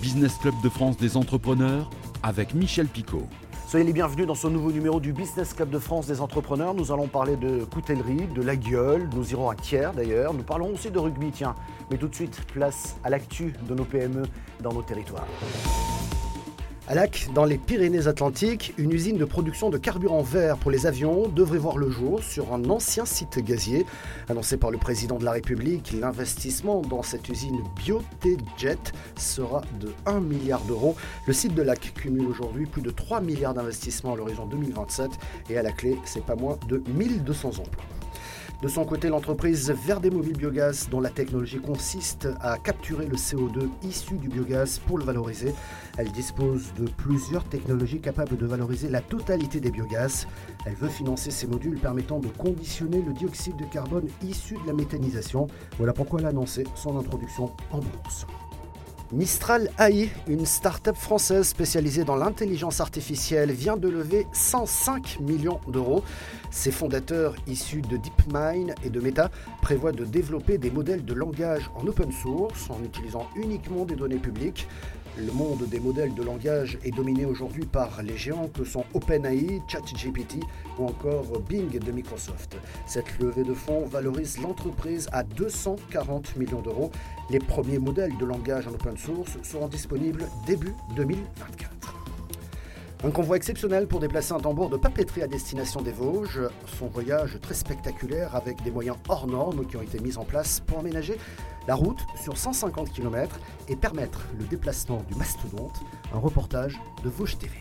Business Club de France des entrepreneurs avec Michel Picot. Soyez les bienvenus dans ce nouveau numéro du Business Club de France des entrepreneurs. Nous allons parler de coutellerie, de la gueule, nous irons à Thiers d'ailleurs. Nous parlons aussi de rugby, tiens. Mais tout de suite, place à l'actu de nos PME dans nos territoires. À Lac, dans les Pyrénées-Atlantiques, une usine de production de carburant vert pour les avions devrait voir le jour sur un ancien site gazier. Annoncé par le président de la République, l'investissement dans cette usine BioTjet sera de 1 milliard d'euros. Le site de Lac cumule aujourd'hui plus de 3 milliards d'investissements à l'horizon 2027 et à la clé, c'est pas moins de 1200 emplois. De son côté, l'entreprise Verdemobile Biogaz, dont la technologie consiste à capturer le CO2 issu du biogaz pour le valoriser, elle dispose de plusieurs technologies capables de valoriser la totalité des biogaz. Elle veut financer ces modules permettant de conditionner le dioxyde de carbone issu de la méthanisation. Voilà pourquoi elle a annoncé son introduction en bourse. Mistral AI, une start-up française spécialisée dans l'intelligence artificielle, vient de lever 105 millions d'euros. Ses fondateurs, issus de DeepMind et de Meta, prévoient de développer des modèles de langage en open source en utilisant uniquement des données publiques. Le monde des modèles de langage est dominé aujourd'hui par les géants que sont OpenAI, ChatGPT ou encore Bing de Microsoft. Cette levée de fonds valorise l'entreprise à 240 millions d'euros. Les premiers modèles de langage en open source seront disponibles début 2024. Un convoi exceptionnel pour déplacer un tambour de papeterie à destination des Vosges. Son voyage très spectaculaire avec des moyens hors normes qui ont été mis en place pour aménager la route sur 150 km et permettre le déplacement du mastodonte. Un reportage de Vosges TV.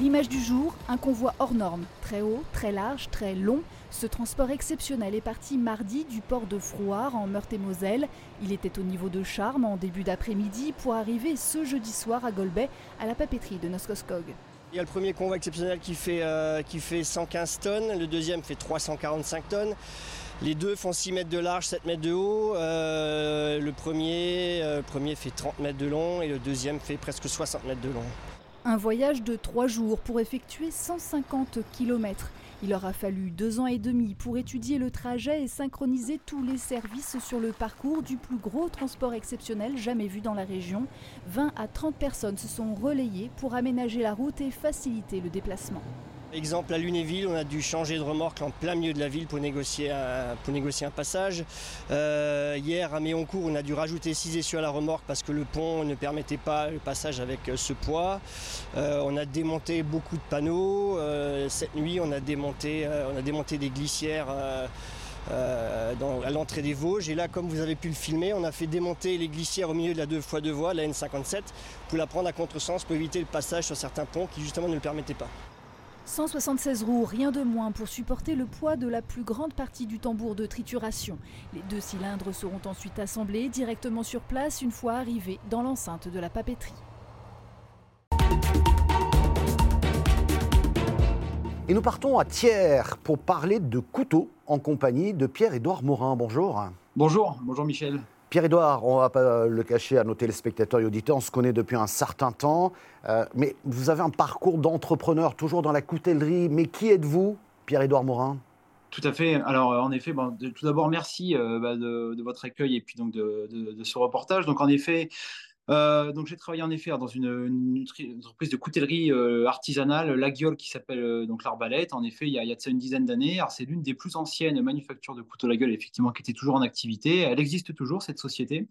L'image du jour, un convoi hors norme, très haut, très large, très long. Ce transport exceptionnel est parti mardi du port de Frouard en Meurthe-et-Moselle. Il était au niveau de Charmes en début d'après-midi pour arriver ce jeudi soir à Golbet à la papeterie de Noskoskog. Il y a le premier convoi exceptionnel qui fait, euh, qui fait 115 tonnes, le deuxième fait 345 tonnes. Les deux font 6 mètres de large, 7 mètres de haut. Euh, le premier, euh, premier fait 30 mètres de long et le deuxième fait presque 60 mètres de long. Un voyage de trois jours pour effectuer 150 km. Il aura fallu deux ans et demi pour étudier le trajet et synchroniser tous les services sur le parcours du plus gros transport exceptionnel jamais vu dans la région. 20 à 30 personnes se sont relayées pour aménager la route et faciliter le déplacement. Exemple à Lunéville, on a dû changer de remorque en plein milieu de la ville pour négocier un, passage. Euh, hier à Méoncourt, on a dû rajouter 6 essieux à la remorque parce que le pont ne permettait pas le passage avec euh, ce poids. Euh, on a démonté beaucoup de panneaux. cette nuit, on a démonté, on a démonté des glissières. à l'entrée des Vosges. Et là, comme vous avez pu le filmer, on a fait démonter les glissières au milieu de la 2x2 voies, la N57, pour la prendre à contresens pour éviter le passage sur certains ponts qui justement ne le permettaient pas. 176 roues, rien de moins pour supporter le poids de la plus grande partie du tambour de trituration. Les deux cylindres seront ensuite assemblés directement sur place une fois arrivés dans l'enceinte de la papeterie. Et nous partons à Thiers pour parler de couteaux en compagnie de Pierre-Édouard Morin. Bonjour. Bonjour, bonjour Michel. Pierre-Édouard, on ne va pas le cacher à nos téléspectateurs et auditeurs, on se connaît depuis un certain temps, euh, mais vous avez un parcours d'entrepreneur toujours dans la coutellerie. Mais qui êtes-vous, Pierre-Édouard Morin? Tout à fait. Alors, en effet, tout d'abord, merci euh, bah, de, votre accueil et puis donc de, de, ce reportage. Donc, en effet, euh, donc j'ai travaillé en effet dans une, entreprise de coutellerie euh, artisanale, La Guiole, qui s'appelle euh, donc l'Arbalète. En effet, il y, a, il y a de ça une dizaine d'années. C'est l'une des plus anciennes manufactures de couteaux La Gueule, effectivement, qui était toujours en activité. Elle existe toujours cette société.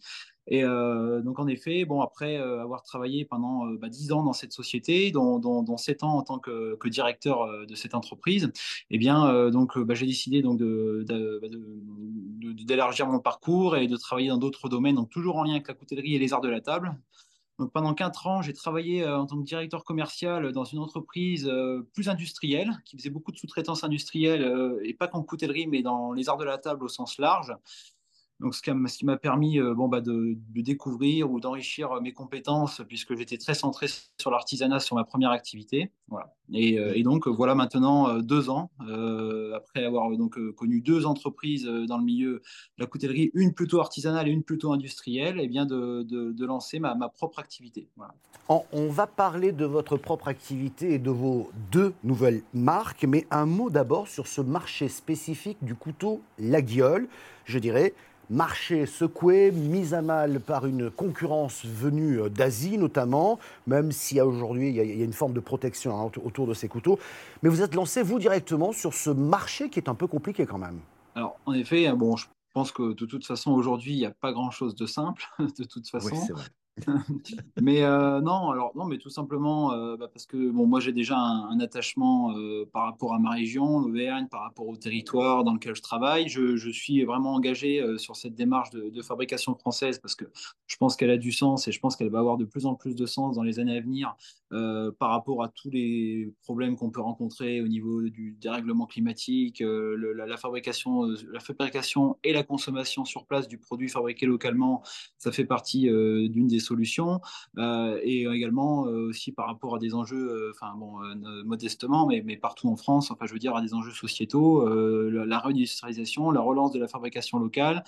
Et euh, donc, en effet, bon, après euh, avoir travaillé pendant euh, bah, 10 ans dans cette société, dont, dont, 7 ans en tant que, directeur de cette entreprise, eh bien, donc, bah, j'ai décidé donc bah, d'élargir mon parcours et de travailler dans d'autres domaines, donc toujours en lien avec la coutellerie et les arts de la table. Donc, pendant 4 ans, j'ai travaillé en tant que directeur commercial dans une entreprise plus industrielle, qui faisait beaucoup de sous-traitance industrielle, et pas qu'en coutellerie, mais dans les arts de la table au sens large. Donc, ce qui m'a permis euh, bon, bah, de, découvrir ou d'enrichir euh, mes compétences, puisque j'étais très centré sur l'artisanat, sur ma première activité. Voilà. Et, euh, donc, voilà maintenant deux ans, après avoir donc, connu deux entreprises dans le milieu de la coutellerie, une plutôt artisanale et une plutôt industrielle, et eh bien de, lancer ma, propre activité. Voilà. On, va parler de votre propre activité et de vos deux nouvelles marques, mais un mot d'abord sur ce marché spécifique du couteau La Guiole, je dirais marché secoué, mis à mal par une concurrence venue euh, d'Asie notamment, même si aujourd'hui il y, a une forme de protection hein, autour de ces couteaux. Mais vous êtes lancé, vous, directement sur ce marché qui est un peu compliqué quand même. Alors, en effet, bon, je pense que de toute façon, aujourd'hui, il n'y a pas grand-chose de simple, de toute façon. Oui. mais euh, non, alors non, mais tout simplement euh, bah, parce que bon, moi j'ai déjà un, attachement euh, par rapport à ma région, l'Auvergne, par rapport au territoire dans lequel je travaille. Je, suis vraiment engagé sur cette démarche de, fabrication française parce que je pense qu'elle a du sens et je pense qu'elle va avoir de plus en plus de sens dans les années à venir par rapport à tous les problèmes qu'on peut rencontrer au niveau du dérèglement climatique, la, la, fabrication, la fabrication et la consommation sur place du produit fabriqué localement. Ça fait partie d'une des solutions euh, et également euh, aussi par rapport à des enjeux, euh, enfin bon, modestement, mais, partout en France, enfin je veux dire à des enjeux sociétaux, la, réindustrialisation, la relance de la fabrication locale,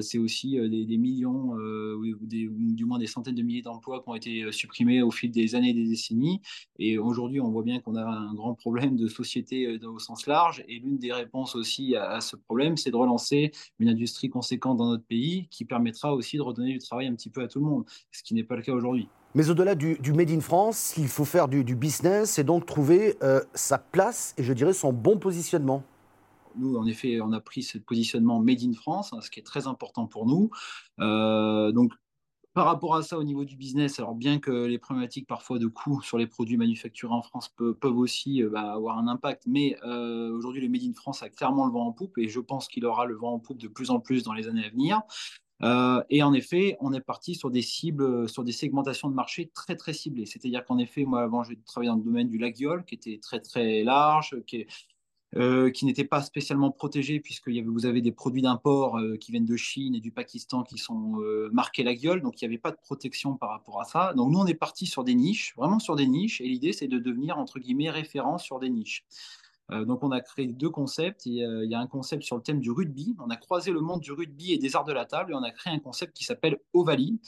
c'est aussi des, millions ou, du moins des centaines de milliers d'emplois qui ont été supprimés au fil des années et des décennies. Et aujourd'hui, on voit bien qu'on a un grand problème de société au sens large. Et l'une des réponses aussi à, à ce problème, c'est de relancer une industrie conséquente dans notre pays qui permettra aussi de redonner du travail un petit peu à tout le monde ce qui n'est pas le cas aujourd'hui. Mais au-delà du, Made in France, il faut faire du, business et donc trouver euh, sa place et je dirais son bon positionnement. Nous, en effet, on a pris ce positionnement Made in France, hein, ce qui est très important pour nous. Euh, donc, par rapport à ça, au niveau du business, alors bien que les problématiques parfois de coûts sur les produits manufacturés en France peuvent, aussi euh, bah, avoir un impact, mais aujourd'hui, le Made in France a clairement le vent en poupe et je pense qu'il aura le vent en poupe de plus en plus dans les années à venir. Euh, et en effet, on est parti sur des cibles, sur des segmentations de marché très très ciblées. C'est-à-dire qu'en effet, moi avant, j'ai travaillé dans le domaine du laguiole, qui était très très large, qui euh, qui n'était pas spécialement protégé puisque vous avez des produits d'import euh, qui viennent de Chine et du Pakistan qui sont marqués la gueule, donc il n'y avait pas de protection par rapport à ça. Donc nous, on est parti sur des niches, vraiment sur des niches, et l'idée, c'est de devenir, entre guillemets, référent sur des niches. Euh, donc on a créé deux concepts. Euh, il y a un concept sur le thème du rugby. On a croisé le monde du rugby et des arts de la table et on a créé un concept qui s'appelle Ovalie.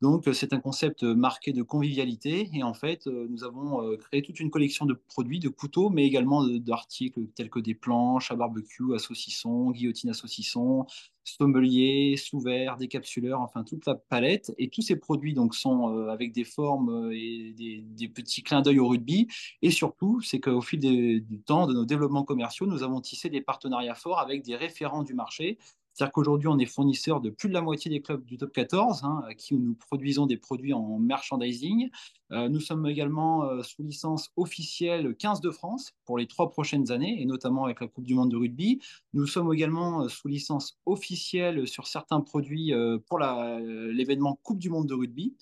Donc euh, c'est un concept marqué de convivialité et en fait nous avons créé toute une collection de produits, de couteaux, mais également d'articles tels que des planches à barbecue, à saucisson, guillotine à saucisson, sommelier, sous-verre, décapsuleur, enfin toute la palette. Et tous ces produits donc sont euh, avec des formes euh, et des, petits clins d'œil au rugby. Et surtout, c'est qu'au fil du temps de nos développements commerciaux, nous avons tissé des partenariats forts avec des référents du marché c'est-à-dire qu'aujourd'hui, on est fournisseur de plus de la moitié des clubs du top 14, hein, à qui nous produisons des produits en merchandising. Euh, nous sommes également euh, sous licence officielle 15 de France pour les trois prochaines années, et notamment avec la Coupe du Monde de rugby. Nous sommes également euh, sous licence officielle sur certains produits pour l'événement Coupe du Monde de rugby.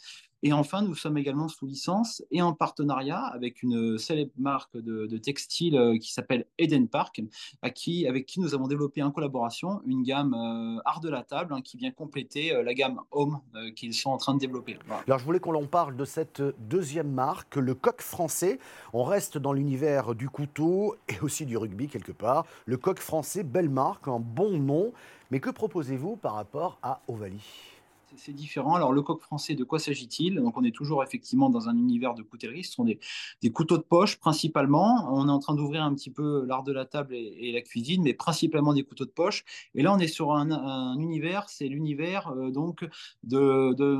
Et enfin, nous sommes également sous licence et en partenariat avec une célèbre marque de, de textile qui s'appelle Eden Park, avec qui nous avons développé en collaboration une gamme art de la table hein, qui vient compléter la gamme Home qu'ils sont en train de développer. Alors je voulais qu'on en parle de cette deuxième marque, le coq français. On reste dans l'univers du couteau et aussi du rugby quelque part. Le coq français, belle marque, un bon nom. Mais que proposez-vous par rapport à Ovalie c'est différent. Alors, le coq français, de quoi s'agit-il? Donc, on est toujours effectivement dans un univers de coutellerie. Ce sont des, couteaux de poche principalement. On est en train d'ouvrir un petit peu l'art de la table et, la cuisine, mais principalement des couteaux de poche. Et là, on est sur un, univers, c'est l'univers euh, donc de, de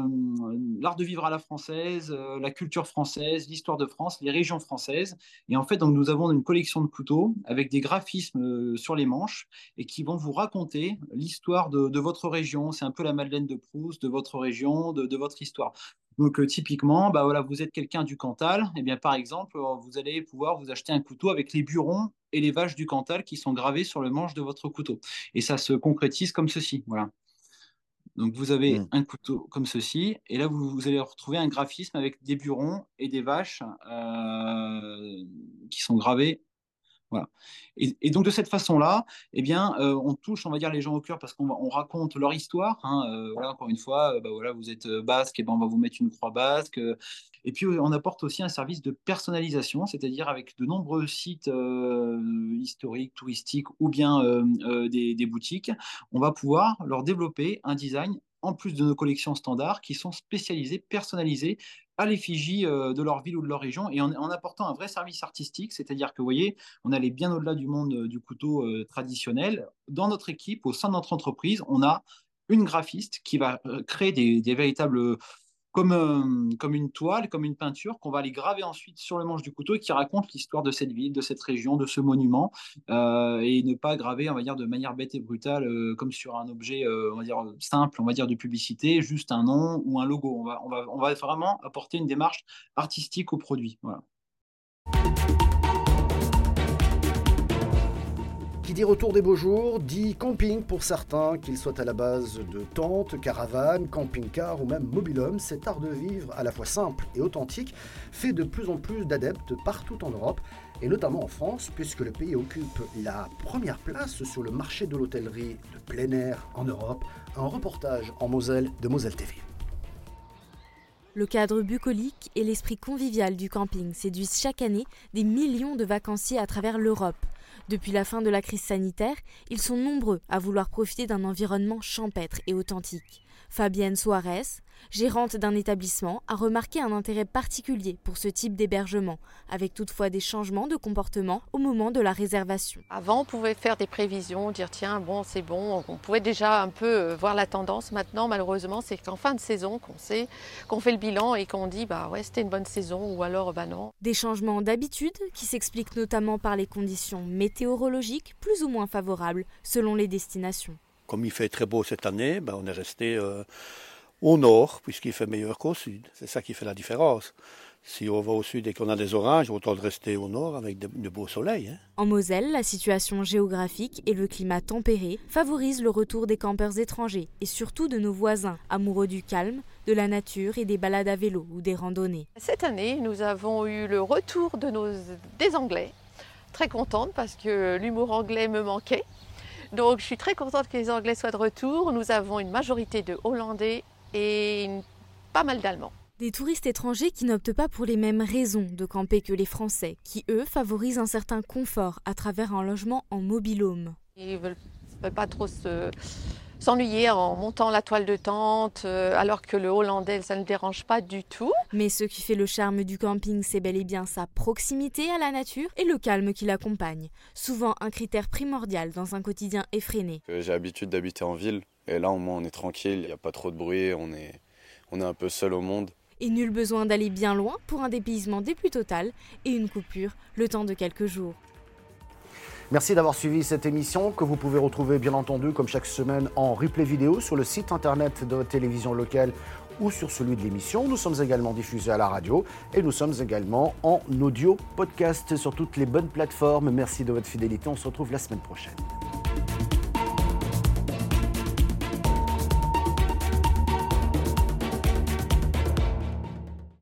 l'art de vivre à la française, euh, la culture française, l'histoire de France, les régions françaises. Et en fait, donc, nous avons une collection de couteaux avec des graphismes euh, sur les manches et qui vont vous raconter l'histoire de, votre région. C'est un peu la Madeleine de Proust votre région, de, votre histoire. Donc euh, typiquement, bah voilà, vous êtes quelqu'un du Cantal, et eh bien par exemple, euh, vous allez pouvoir vous acheter un couteau avec les burons et les vaches du Cantal qui sont gravés sur le manche de votre couteau. Et ça se concrétise comme ceci, voilà. Donc vous avez mmh. un couteau comme ceci, et là vous, allez retrouver un graphisme avec des burons et des vaches euh, qui sont gravés Et, donc de cette façon-là, eh bien, euh, on touche, on va dire, les gens au cœur parce qu'on on raconte leur histoire. Hein, euh, voilà, encore une fois, euh, bah, voilà, vous êtes basque, et ben on va vous mettre une croix basque. et puis on apporte aussi un service de personnalisation, c'est-à-dire avec de nombreux sites historiques, touristiques ou bien des boutiques, on va pouvoir leur développer un design en plus de nos collections standards qui sont spécialisées, personnalisées à l'effigie euh, de leur ville ou de leur région et en, apportant un vrai service artistique, c'est-à-dire que vous voyez, on allait bien au-delà du monde euh, du couteau euh, traditionnel. Dans notre équipe, au sein de notre entreprise, on a une graphiste qui va créer des, des véritables comme, euh, comme une toile, comme une peinture qu'on va aller graver ensuite sur le manche du couteau et qui raconte l'histoire de cette ville, de cette région, de ce monument, euh, et ne pas graver, on va dire, de manière bête et brutale, euh, comme sur un objet, on va dire, simple, on va dire, de publicité, juste un nom ou un logo. On va, on va, on va vraiment apporter une démarche artistique au produit. Voilà. Qui dit retour des beaux jours, dit camping pour certains, qu'ils soient à la base de tentes, caravanes, camping-cars ou même mobilhomes. Cet art de vivre à la fois simple et authentique fait de plus en plus d'adeptes partout en Europe et notamment en France, puisque le pays occupe la première place sur le marché de l'hôtellerie de plein air en Europe. Un reportage en Moselle de Moselle TV. Le cadre bucolique et l'esprit convivial du camping séduisent chaque année des millions de vacanciers à travers l'Europe. Depuis la fin de la crise sanitaire, ils sont nombreux à vouloir profiter d'un environnement champêtre et authentique. Fabienne Soares, gérante d'un établissement, a remarqué un intérêt particulier pour ce type d'hébergement, avec toutefois des changements de comportement au moment de la réservation. Avant, on pouvait faire des prévisions, dire tiens, bon, c'est bon, on pouvait déjà un peu euh, voir la tendance. Maintenant, malheureusement, c'est qu'en fin de saison qu'on sait, qu'on fait le bilan et qu'on dit bah ouais, c'était une bonne saison ou alors bah non. Des changements d'habitude qui s'expliquent notamment par les conditions météorologiques plus ou moins favorables selon les destinations. Comme il fait très beau cette année, ben on est resté euh, au nord, puisqu'il fait meilleur qu'au sud. C'est ça qui fait la différence. Si on va au sud et qu'on a des orages, autant de rester au nord avec de, beaux soleils. Hein. En Moselle, la situation géographique et le climat tempéré favorisent le retour des campeurs étrangers et surtout de nos voisins, amoureux du calme, de la nature et des balades à vélo ou des randonnées. Cette année, nous avons eu le retour de nos, des Anglais. Très contente parce que l'humour anglais me manquait. Donc je suis très contente que les Anglais soient de retour. Nous avons une majorité de Hollandais et pas mal d'Allemands. Des touristes étrangers qui n'optent pas pour les mêmes raisons de camper que les Français, qui eux favorisent un certain confort à travers un logement en mobilhome. Ils ne veulent pas trop se s'ennuyer en montant la toile de tente, euh, alors que le hollandais, ça ne dérange pas du tout. Mais ce qui fait le charme du camping, c'est bel et bien sa proximité à la nature et le calme qui l'accompagne. Souvent un critère primordial dans un quotidien effréné. J'ai l'habitude d'habiter en ville, et là au moins on est tranquille, il n'y a pas trop de bruit, on est, on est un peu seul au monde. Et nul besoin d'aller bien loin pour un dépaysement des plus total et une coupure le temps de quelques jours. Merci d'avoir suivi cette émission que vous pouvez retrouver bien entendu comme chaque semaine en replay vidéo sur le site internet de votre télévision locale ou sur celui de l'émission. Nous sommes également diffusés à la radio et nous sommes également en audio podcast sur toutes les bonnes plateformes. Merci de votre fidélité. On se retrouve la semaine prochaine.